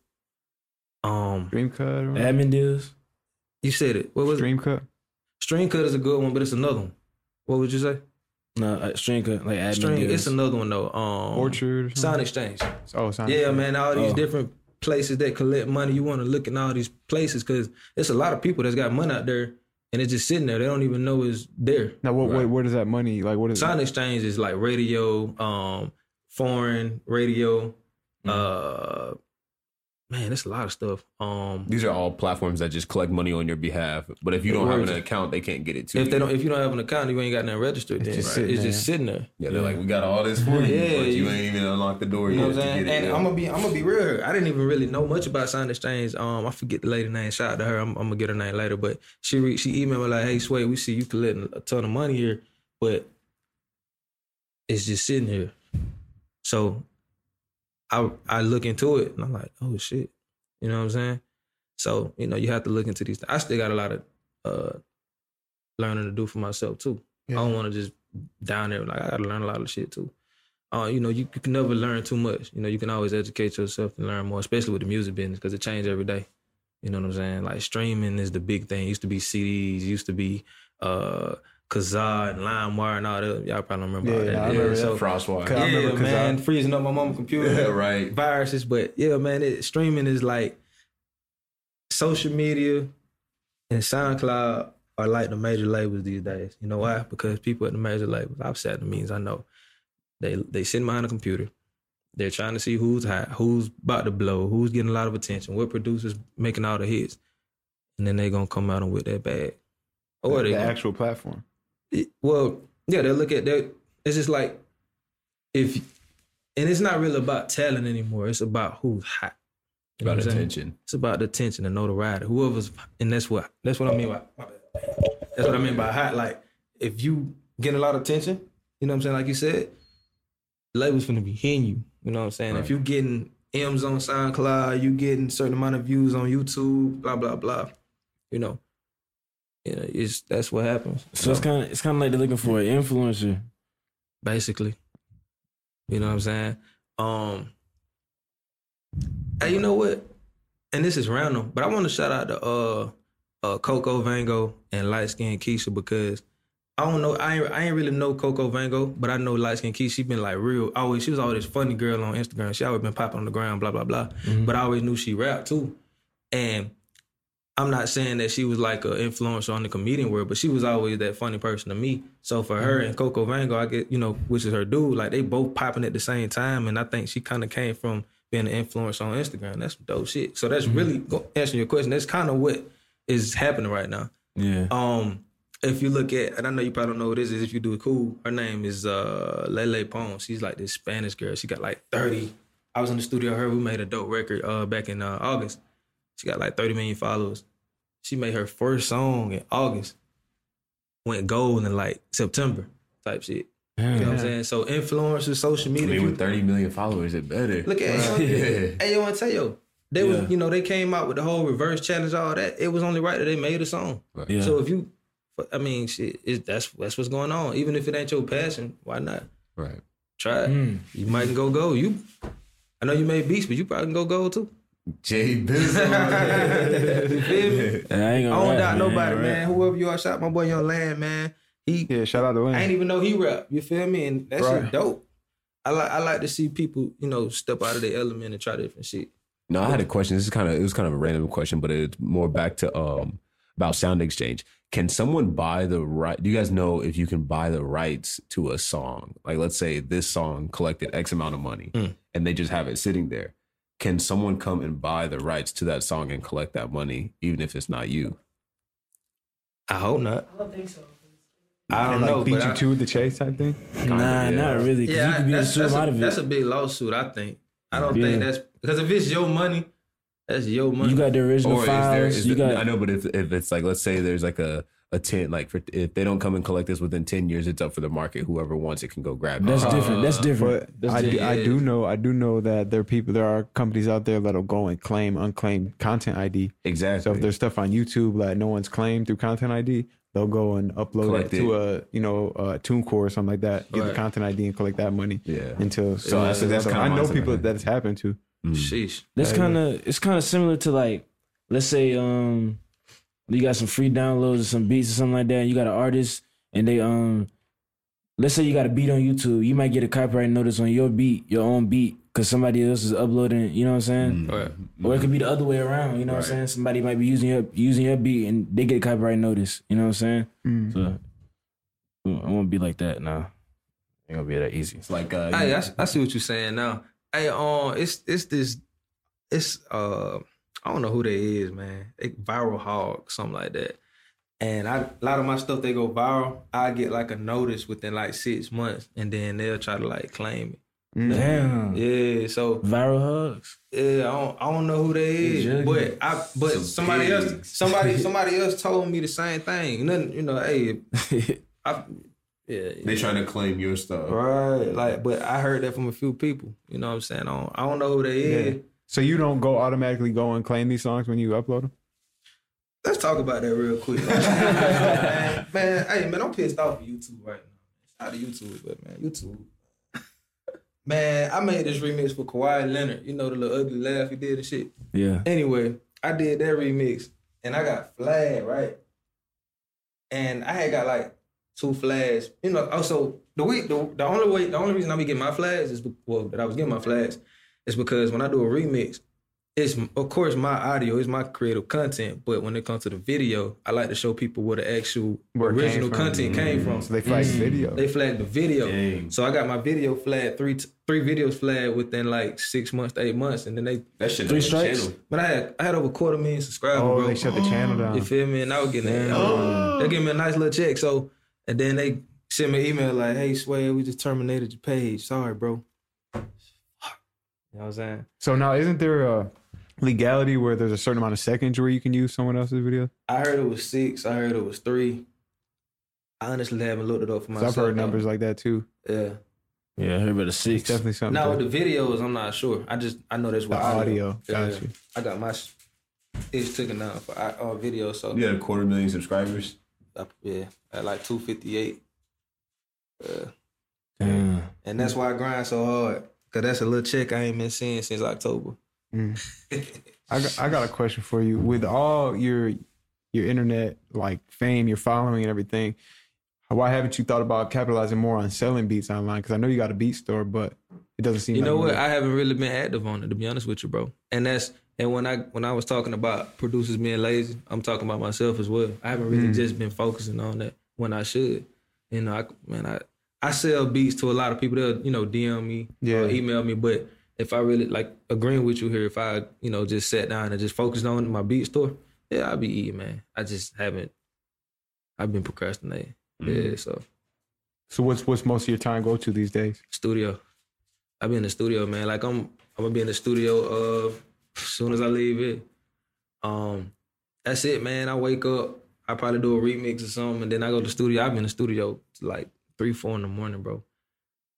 S2: Um,
S1: Dream cut.
S4: Admin deals.
S2: you said it. What was it?
S1: Dream cut.
S2: Stream cut is a good one, but it's another one. What would you say?
S4: No, uh, string cut like admin
S2: Stream,
S4: deals.
S2: it's another one though. Um,
S1: Orchard. Or
S2: Sound? Exchange.
S1: Oh, sound.
S2: Yeah, man. All these
S4: Oh.
S2: different places that collect money. You want to look in all these places because it's a lot of people that's got money out there, and it's just sitting there. They don't even know it's there.
S1: Now, what?
S3: Right.
S1: Wait, where does that money? Like, what is?
S2: Sound Exchange is like radio, um, foreign radio.
S1: Mm.
S2: Uh, man, it's a lot of stuff. Um,
S3: These are all platforms that just collect money on your behalf. But if you don't have an account, they can't get it to
S2: if
S3: you.
S2: they don't, if you don't have an account, you ain't got nothing registered. Then
S1: just
S2: right?
S1: sitting
S2: it's just sitting there.
S3: yeah, they're like, we got all this for you,
S2: Yeah,
S3: but you
S2: you-
S3: ain't even unlocked the door
S2: You know
S3: yet
S2: what I'm
S3: to
S2: saying?
S3: get.
S2: And
S3: yeah.
S2: I'm gonna be I'm gonna be real. here. I didn't even really know much about Sound Exchange. Um, I forget the lady name. Shout out to her. I'm, I'm gonna get her name later. But she re- she emailed me like, "Hey, Sway, we see you collecting a ton of money here, but it's just sitting here." So I I look into it and I'm like, "Oh shit." You know what I'm saying? So you know you have to look into these. I still got a lot of uh, learning to do for myself too. I don't want to just down there like I got to learn a lot of shit too. Uh, you know, you, you can never learn too much. You know, you can always educate yourself and learn more, especially with the music business because it changes every day. You know what I'm saying? Like streaming is the big thing. It used to be CDs, used to be uh Kazaa and LimeWire and all that. Y'all probably don't remember all
S1: Yeah,
S2: that.
S1: I remember
S2: so
S1: that.
S3: Frostwire.
S1: I
S2: yeah,
S1: remember
S2: man,
S1: Kazaa.
S2: freezing up my mama's computer, Yeah,
S3: right.
S2: viruses. But yeah, man, it, streaming is like social media and SoundCloud are like the major labels these days. You know why? Because people at the major labels, I've sat in the meetings, I know, they they sitting behind a computer. They're trying to see who's hot, who's about to blow, who's getting a lot of attention, what producers making all the hits, and then they're gonna come out and with that bag. Or they
S1: the actual platform.
S2: Well, yeah, they look at that. It's just like if, and it's not really about talent anymore. It's about who's hot. You know
S3: About
S2: what I'm saying?
S3: attention.
S2: It's about the attention and notoriety. Whoever's, and that's what that's what I mean by that's what I mean by hot. Like if you get a lot of attention, you know what I'm saying. Like you said, labels gonna be hitting you. You know what I'm saying. If you getting M's on SoundCloud, you getting certain amount of views on YouTube, blah blah blah. You know, you know, it's that's what happens.
S4: So it's kind of it's kind of like they're looking for an influencer.
S2: basically. You know what I'm saying? Um Hey, you know what? And this is random, but I want to shout out to uh uh Coco Vango and Light Skin Keisha because I don't know, I ain't, I ain't really know Coco Vango, but I know Light Skin Keisha. She been like real always. She was always this funny girl on Instagram. She always been popping on the ground, blah blah blah. But I always knew she rapped too, and I'm not saying that she was like an influencer on the comedian world, but she was always that funny person to me. So for her and Coco Vango, I get, you know, which is her dude, like they both popping at the same time. And I think she kind of came from being an influencer on Instagram. That's dope shit. So that's really go, answering your question. That's kind of what is happening right now.
S4: Yeah.
S2: Um, if you look at, and I know you probably don't know who this is. If you do it cool, her name is uh Lele Pon. She's like this Spanish girl. She got like thirty. I was in the studio. with Her, we made a dope record uh back in uh, August. She got like thirty million followers. She made her first song in August. Went gold in like September type shit. You know what I'm saying? So influencers, social
S3: I
S2: media.
S3: mean, with 30 million followers, it better.
S2: Look at
S3: Yeah.
S2: Hey, yo, and tell you, they
S4: Yeah.
S2: was, you know, they came out with the whole reverse challenge, all that. It was only right that they made a song.
S4: Yeah.
S2: So if you, I mean, shit, it, that's that's what's going on. Even if it ain't your passion, why not
S3: Right.
S2: try it?
S4: Mm.
S2: You might go go. You, I know you made beats, but you probably can go go too.
S3: Jay Bizzle.
S2: you feel me?
S4: I ain't
S2: I
S4: gonna
S2: don't
S4: rap,
S2: doubt
S4: man.
S2: nobody,
S4: Right.
S2: man. Whoever you are, shout my boy Young Land, man. He,
S1: Yeah, shout out to Lane.
S2: I ain't even know he rap. You feel me? And that
S1: Right.
S2: shit dope. I like I like to see people, you know, step out of their element and try different shit.
S3: No, I had a question. This is kind of it was kind of a random question, but it's more back to um about Sound Exchange. Can someone buy the right? Do you guys know if you can buy the rights to a song? Like, let's say this song collected X amount of money,
S2: Mm.
S3: and they just have it sitting there. Can someone come and buy the rights to that song and collect that money, even if it's not you?
S2: I hope not.
S5: I don't think so.
S2: I don't
S1: and like
S2: know.
S1: beat you
S2: I-
S1: to the chase type thing.
S4: Nah,
S3: yeah.
S4: not really. 'cause you
S2: Yeah,
S4: could be able to
S2: that's, that's, a,
S4: out of
S2: that's
S4: it.
S2: a big lawsuit. I think. I don't
S4: Yeah.
S2: think that's because if it's your money, that's your money.
S4: You got the original
S3: Or is
S4: files.
S3: there? Is
S4: you
S3: there-
S4: got.
S3: I know, but if if it's like, let's say there's like a a ten, like for, if they don't come and collect this within ten years, it's up for the market. Whoever wants it can go grab it.
S4: That's
S2: Uh,
S4: different. That's different.
S1: But
S4: That's
S1: I do,
S4: different.
S1: I do
S2: Yeah.
S1: know I do know that there are people there are companies out there that'll go and claim unclaimed content ID.
S3: exactly.
S1: So if there's stuff on YouTube that no one's claimed through content ID, they'll go and upload
S3: Collect
S1: it to a you know a TuneCore or something like that. Get the content ID and collect that money
S3: yeah.
S1: until.
S3: So that's- that's kinda
S1: I know people that it's happened to.
S3: Mm.
S2: Sheesh.
S4: That's kind of it's kind of similar to like let's say um you got some free downloads or some beats or something like that. And you got an artist and they um let's say you got a beat on YouTube, you might get a copyright notice on your beat, your own beat, because somebody else is uploading. You know what I'm saying?
S2: Right.
S4: Or it could be the other way around. You know what I'm saying? Somebody might be using your using your beat and they get a copyright notice. You know what I'm saying?
S1: Mm.
S4: So I won't be like that now. Ain't gonna be that easy.
S3: It's like uh,
S2: Hey, I, I see what you're saying now. Hey, um, it's it's this, it's uh, I don't know who they is, man. They ViralHog, something like that. And I, a lot of my stuff they go viral. I get like a notice within like six months, and then they'll try to like claim
S1: Mm.
S4: Damn.
S2: Yeah, so
S4: Viral hugs.
S2: Yeah, I don't, I don't know who they is,
S4: juggling.
S2: but I but
S3: Some
S2: somebody else somebody somebody else told me the same thing. Nothing, you know, hey, I yeah,
S3: they trying to claim your stuff.
S2: right, like, but I heard that from a few people. You know what I'm saying? I don't, I don't know who they is.
S1: So you don't go automatically go and claim these songs when you upload them?
S2: Let's talk about that real quick. man, man, hey man, I'm pissed off at YouTube right now. Shout out to YouTube, but man, YouTube. Man, I made this remix for Kawhi Leonard. You know the little ugly laugh he did and shit.
S4: Yeah.
S2: Anyway, I did that remix and I got flagged, right? And I had got like two flags. You know, oh, also the week the, the only way the only reason I be getting my flags is be- well that I was getting my flags is because when I do a remix, it's of course my audio is my creative content, but when it comes to the video, I like to show people where the actual
S1: Where it came
S2: original.
S1: Mm-hmm.
S2: content came from.
S1: So they flag the video.
S2: They flagged the video.
S3: Dang.
S2: So I got my video flagged three three videos flagged within like six months to eight months, and then they.
S3: That shit.
S4: Three
S3: on the
S4: strikes?
S3: channel.
S2: But I had I had over a quarter million subscribers,
S1: oh,
S2: bro.
S1: they shut the channel down.
S2: You feel me? And I was getting that. They give me a nice little check. So and then they sent me an email like, "Hey, Sway, we just terminated your page. Sorry, bro." You know what I'm saying?
S1: So now, isn't there a legality where there's a certain amount of seconds where you can use someone else's video?
S2: I heard it was six. I heard it was three. I honestly haven't looked it up for myself.
S1: I've heard
S2: though.
S1: numbers like that too.
S2: Yeah.
S4: Yeah, I heard about the
S1: It's
S4: six.
S1: definitely something.
S2: Now with
S1: to-
S2: the videos, I'm not sure. I just I know that's
S1: the
S2: what
S1: audio.
S2: Yeah.
S1: Got you.
S2: I got my sh- it's taken down for uh, video, so
S3: You had a quarter million subscribers.
S2: I- yeah, at like two fifty eight. Uh,
S4: Damn.
S2: and that's why I grind so hard. Cause that's a little check I ain't been seeing since October. Mm.
S1: I got, I got a question for you. With all your your internet like fame, your following, and everything, why haven't you thought about capitalizing more on selling beats online? Because I know you got a beat store, but it doesn't seem.
S2: You
S1: like
S2: know what? I haven't really been active on it to be honest with you, bro. And that's and when I when I was talking about producers being lazy, I'm talking about myself as well. I haven't really mm. just been focusing on that when I should. You know, I man, I I sell beats to a lot of people. They'll you know DM me,
S1: Yeah.
S2: or email me, but if I really like agreeing with you here, if I you know just sat down and just focused on my beat store, yeah, I'll be eating, man. I just haven't. I've been procrastinating. Yeah, so
S1: So what's what's most of your time go to these days?
S2: studio. I be in the studio, man. Like I'm, I'm gonna be in the studio uh, as soon as I leave it. Um, that's it, man. I wake up, I probably do a remix or something, and then I go to the studio. I've been in the studio like three, four in the morning, bro.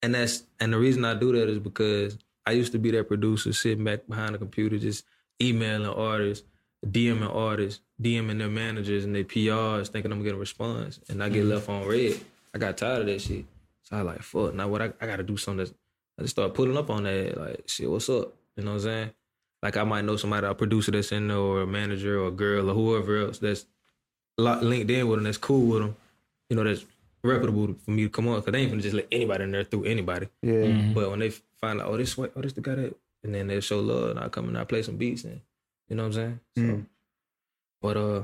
S2: And that's and the reason I do that is because I used to be that producer sitting back behind the computer, just emailing artists, DMing artists, DMing their managers and their PRs, thinking I'm getting a response, and I get mm-hmm. left on red. I got tired of that shit. So I like, fuck, now what I, I gotta do something that's, I just start putting up on that, like, shit, what's up? You know what I'm saying? Like I might know somebody, a producer that's in there, or a manager, or a girl, or whoever else that's linked in with them, that's cool with them, you know, that's reputable for me to come on, because they ain't gonna just let anybody in there through anybody.
S1: Yeah.
S2: But when they find out, oh, this what, oh, this the guy that, and then they show love, and I come and I play some beats, and you know what I'm saying? So, but uh,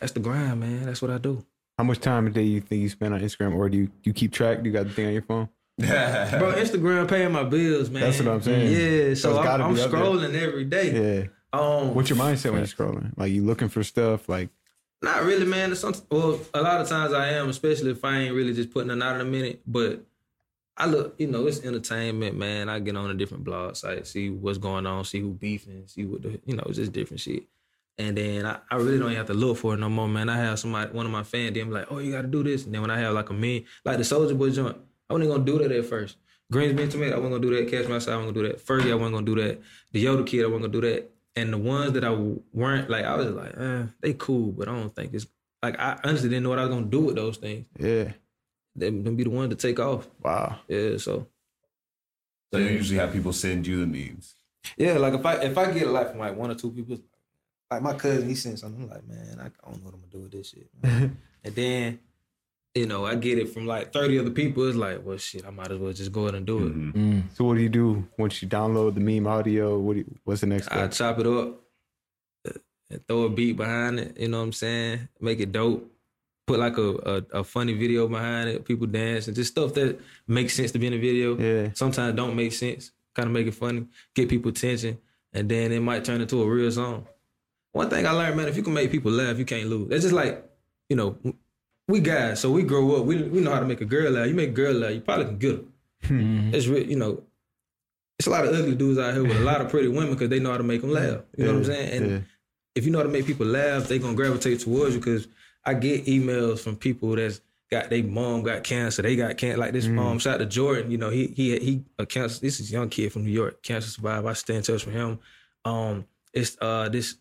S2: that's the grind, man. That's what I do,
S1: How much time a day do you think you spend on Instagram, or do you you keep track? Do you got the thing on your phone?
S2: bro. Instagram paying my bills, man.
S1: That's what I'm saying.
S2: Yeah,
S1: So
S2: so, I'm,
S1: gotta
S2: I'm
S1: be there.
S2: scrolling every day.
S1: Yeah.
S2: Um,
S1: What's your mindset when you're scrolling? Like you looking for stuff? Like
S2: Not really, man. Some, well, a lot of times I am, especially if I ain't really just putting it out in a minute. But I look, you know, it's entertainment, man. I get on a different blog site, see what's going on, see who beefing, see what the, you know, it's just different shit. And then I, I really don't have to look for it no more, man. I have somebody, one of my fans, them like, oh, you got to do this. And then when I have like a me, like the Soulja Boy joint, I wasn't gonna do that at first. Greens tomato, I wasn't gonna do that. Catch my side, I wasn't gonna do that. Fergie, I wasn't gonna do that. The Yoda Kid, I wasn't gonna do that. And the ones that I weren't like, I was like, eh, they cool, but I don't think it's like I honestly didn't know what I was gonna do with those things.
S1: yeah.
S2: Them, them be the one to take off.
S1: Wow.
S2: Yeah, so
S3: So you usually have people send you the memes.
S2: yeah, like if I if I get a like from like one or two people, like my cousin, he sent something. I'm like, man, I don't know what I'm gonna do with this shit. and then, you know, I get it from like 30 other people. It's like, well, shit, I might as well just go ahead and do it.
S3: Mhm.
S1: So what do you do once you download the meme audio? What do you, what's the next
S2: I chop it up uh, and throw a beat behind it. You know what I'm saying? Make it dope. Put like a, a, a funny video behind it. People dance and just stuff that makes sense to be in a video.
S1: Yeah.
S2: Sometimes don't make sense. Kind of make it funny. Get people attention, and then it might turn into a real song. One thing I learned, man, if you can make people laugh, you can't lose. That's just like, you know, we guys, so we grow up. We we know how to make a girl laugh. You make a girl laugh, you probably can get them. It's real, you know. It's a lot of ugly dudes out here with a lot of pretty women because they know how to make them laugh. You know what I'm saying? And
S1: yeah.
S2: if you know how to make people laugh, they gonna gravitate towards you. Because I get emails from people that's got their mom got cancer, they got cancer. Like this mom, shout out to Jordan. You know, he he he a cancer. This is a young kid from New York, cancer survivor. I stay in touch with him. Um, it's uh this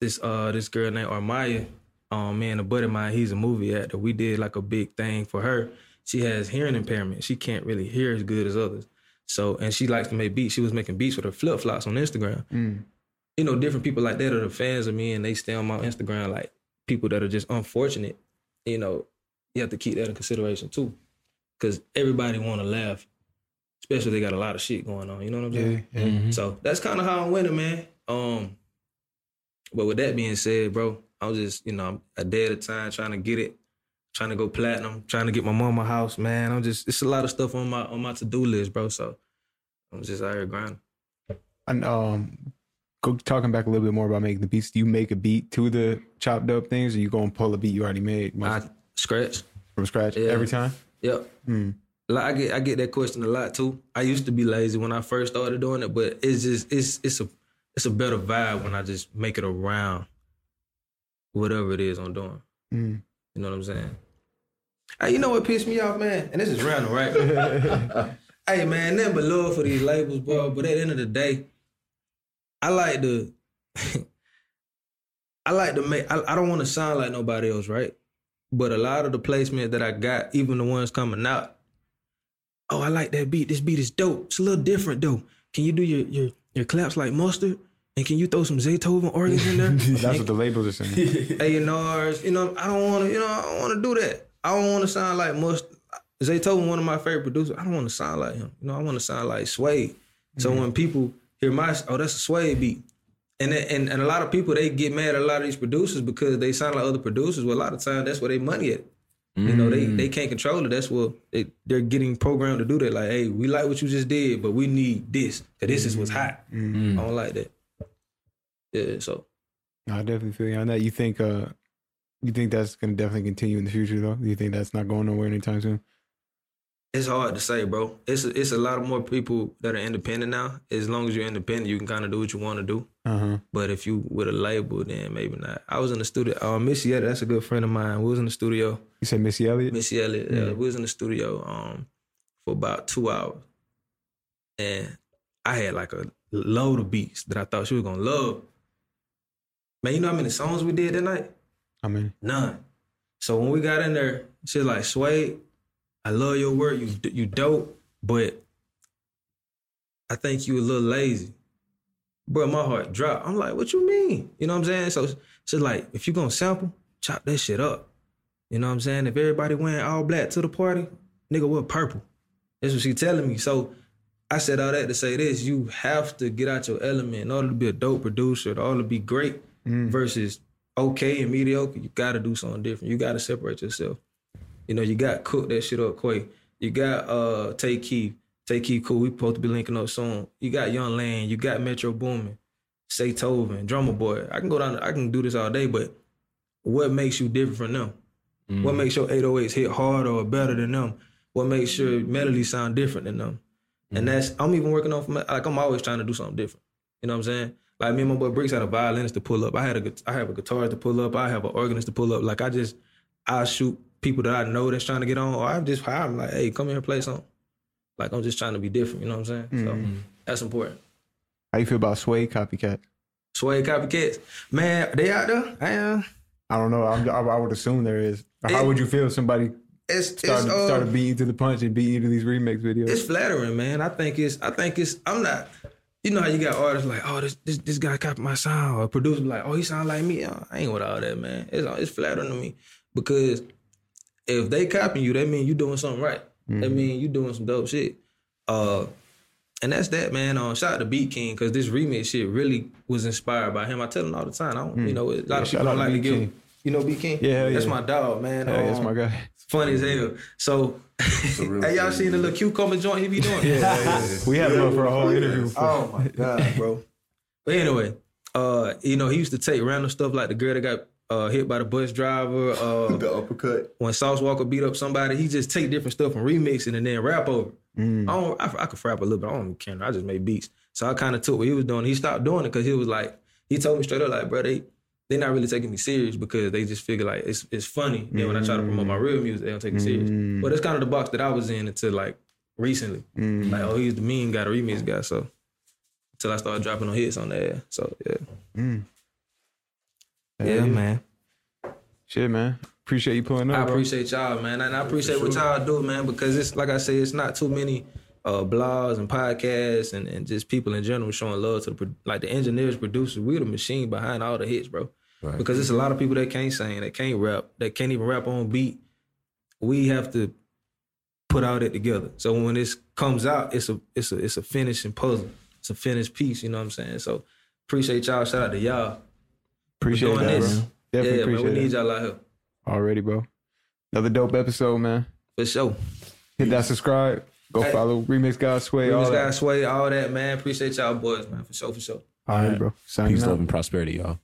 S2: this uh this girl named Armaya. Um, man, a buddy of mine, he's a movie actor. We did like a big thing for her. She has hearing impairment. She can't really hear as good as others. So, and she likes to make beats. She was making beats with her flip flops on Instagram.
S1: Mm.
S2: You know, different people like that are the fans of me, and they stay on my Instagram like people that are just unfortunate. You know, you have to keep that in consideration too, because everybody want to laugh, especially they got a lot of shit going on. You know what I'm saying?
S1: Yeah, yeah.
S2: So that's kind of how I'm winning, man. Um, but with that being said, bro, I was just you know I'm a day at a time trying to get it, trying to go platinum, trying to get my mama house, man. I'm just it's a lot of stuff on my on my to do list, bro. So I'm just out here grinding.
S1: And um, go talking back a little bit more about making the beats. Do you make a beat to the chopped up things, or you go and pull a beat you already made most-
S2: I scratch.
S1: from scratch
S2: Yeah.
S1: every time?
S2: Yep.
S1: Mm.
S2: Like, I get I get that question a lot too. I used to be lazy when I first started doing it, but it's just it's it's a it's a better vibe when I just make it around whatever it is I'm doing.
S1: Mm.
S2: You know what I'm saying? Hey, you know what pissed me off, man? And this is random, right? hey, man, nothing but love for these labels, bro. But at the end of the day, I like to, I like to make. I, I don't want to sound like nobody else, right? But a lot of the placement that I got, even the ones coming out, oh, I like that beat. This beat is dope. It's a little different though. Can you do your your your claps like Mustard? And can you throw some Zaytoven organs in there?
S1: That's what the labels are saying.
S2: A&Rs, you know, I don't want to, you know, I don't want to do that. I don't want to sound like Must. Zaytoven, one of my favorite producers. I don't want to sound like him. You know, I want to sound like Sway. So mm-hmm. when people hear my, oh, that's a Sway beat. And, and and a lot of people they get mad at a lot of these producers because they sound like other producers. Well, a lot of times that's where they money at. You know, they they mm. can't control it. That's what they they're getting programmed to do that. Like, hey, we like what you just did, but we need this. Cause this is what's hot. Mm. I don't like that. Yeah, so
S1: I definitely feel you on that. You think uh you think that's gonna definitely continue in the future though? You think that's not going nowhere anytime soon?
S2: It's hard to say, bro. It's a, it's a lot of more people that are independent now. As long as you're independent, you can kind of do what you want to do.
S1: Uh huh.
S2: But if you with a label, then maybe not. I was in the studio. Uh, Missy Elliott, that's a good friend of mine. We was in the studio.
S1: You said Missy Elliott?
S2: Missy Elliott, yeah, we was in the studio um, for about two hours, and I had like a load of beats that I thought she was gonna love. Man, you know how many songs we did that night?
S1: I mean,
S2: None. So when we got in there, she's like, Sway, I love your work. You you dope, but I think you a little lazy. Bro, my heart dropped. I'm like, what you mean? You know what I'm saying? So she's like, if you gonna sample, chop that shit up. You know what I'm saying? If everybody wearing all black to the party, nigga, wear purple. That's what she telling me. So I said all that to say this: you have to get out your element in order to be a dope producer, in order to be great. Mm. Versus okay and mediocre, you got to do something different. You got to separate yourself. You know, you got cook that shit up quick. You got uh Tay Keith, Tay Keith, cool. We supposed to be linking up soon. You got Young Land, you got Metro Boomin, Say Tovin, Drumma Boy. I can go down. I can do this all day, but what makes you different from them? Mm. What makes your 808s hit harder or better than them? What makes your melody sound different than them? And mm. that's I'm even working on like I'm always trying to do something different. You know what I'm saying? Like me and my boy Bricks had a violinist to pull up. I had a guit- have a guitarist to pull up. I have an organist to pull up. Like I just I shoot people that I know that's trying to get on, or I just hire them like, hey, come here and play something. Like I'm just trying to be different. You know what I'm saying? So that's important.
S1: how you feel about Sway copycat?
S2: Sway copycats, man, they out there. I am.
S1: I don't know. I'm, I, I would assume there is. How
S2: It-
S1: would you feel if somebody
S2: It's
S1: started,
S2: it's, uh,
S1: started beating you to the punch and beating you to these remix videos?
S2: it's flattering, man. I think it's I think it's I'm not you know how you got artists like, oh, this this, this guy copied my sound, or producer like, oh, he sound like me. Uh, I ain't with all that, man. It's it's flattering to me because if they copying you, that mean you doing something right. That mean you doing some dope shit. Uh, and that's that, man. Uh, shout out to Beat King because this remix shit really was inspired by him. I tell him all the time. I don't, you know, a lot
S1: Yeah,
S2: of people don't like to give. You know, Beat King.
S1: Yeah,
S2: that's
S1: yeah.
S2: my dog, man.
S1: Hey, that's
S2: Um,
S1: my guy.
S2: Funny as hell. So,
S3: real
S2: hey, y'all seen the little cucumber joint he be doing?
S1: We had him up for a whole interview. For,
S2: Oh my god, bro. But anyway, uh, you know, he used to take random stuff like the girl that got uh, hit by the bus driver. Uh,
S3: The uppercut.
S2: when Sauce Walka beat up somebody, he just take different stuff and remix it and then rap over.
S1: Mm.
S2: I don't. I, I could rap a little bit. I don't care. I just made beats. So I kind of took what he was doing. He stopped doing it because he was like, he told me straight up, like, bro, they they not really taking me serious because they just figure like it's it's funny. Then when I try to promote my real music, they don't take me serious.
S1: Mm.
S2: But it's kind of the box that I was in until like recently.
S1: Mm.
S2: Like, oh, he's the mean guy, the remix guy. So until I started dropping no hits on there. So yeah,
S1: Mm.
S2: yeah, man.
S1: Shit, man. Appreciate you pulling up.
S2: I
S1: bro.
S2: appreciate y'all, man, and I appreciate what y'all do, man, because it's like I say, it's not too many uh, blogs and podcasts and, and just people in general showing love to the like the engineers, producers. We the machine behind all the hits, bro.
S3: Right.
S2: Because it's a lot of people that can't sing, that can't rap, that can't even rap on beat. We have to put all that together. So when this comes out, it's a it's a it's a finishing puzzle. It's a finished piece. You know what I'm saying? So appreciate y'all. Shout out to y'all.
S1: Appreciate
S2: doing
S1: that,
S2: this.
S1: bro. Definitely
S2: yeah, man, we need y'all out here
S1: Already, bro. Another dope episode, man.
S2: for sure.
S1: Hit that subscribe. Go
S2: Hey.
S1: follow Remix God Sway. all
S2: Remix
S1: that.
S2: sway, all that, man. Appreciate y'all boys, man, for sure, for sure.
S1: All right, bro. Signing
S3: Peace,
S1: out.
S3: love, and prosperity, y'all.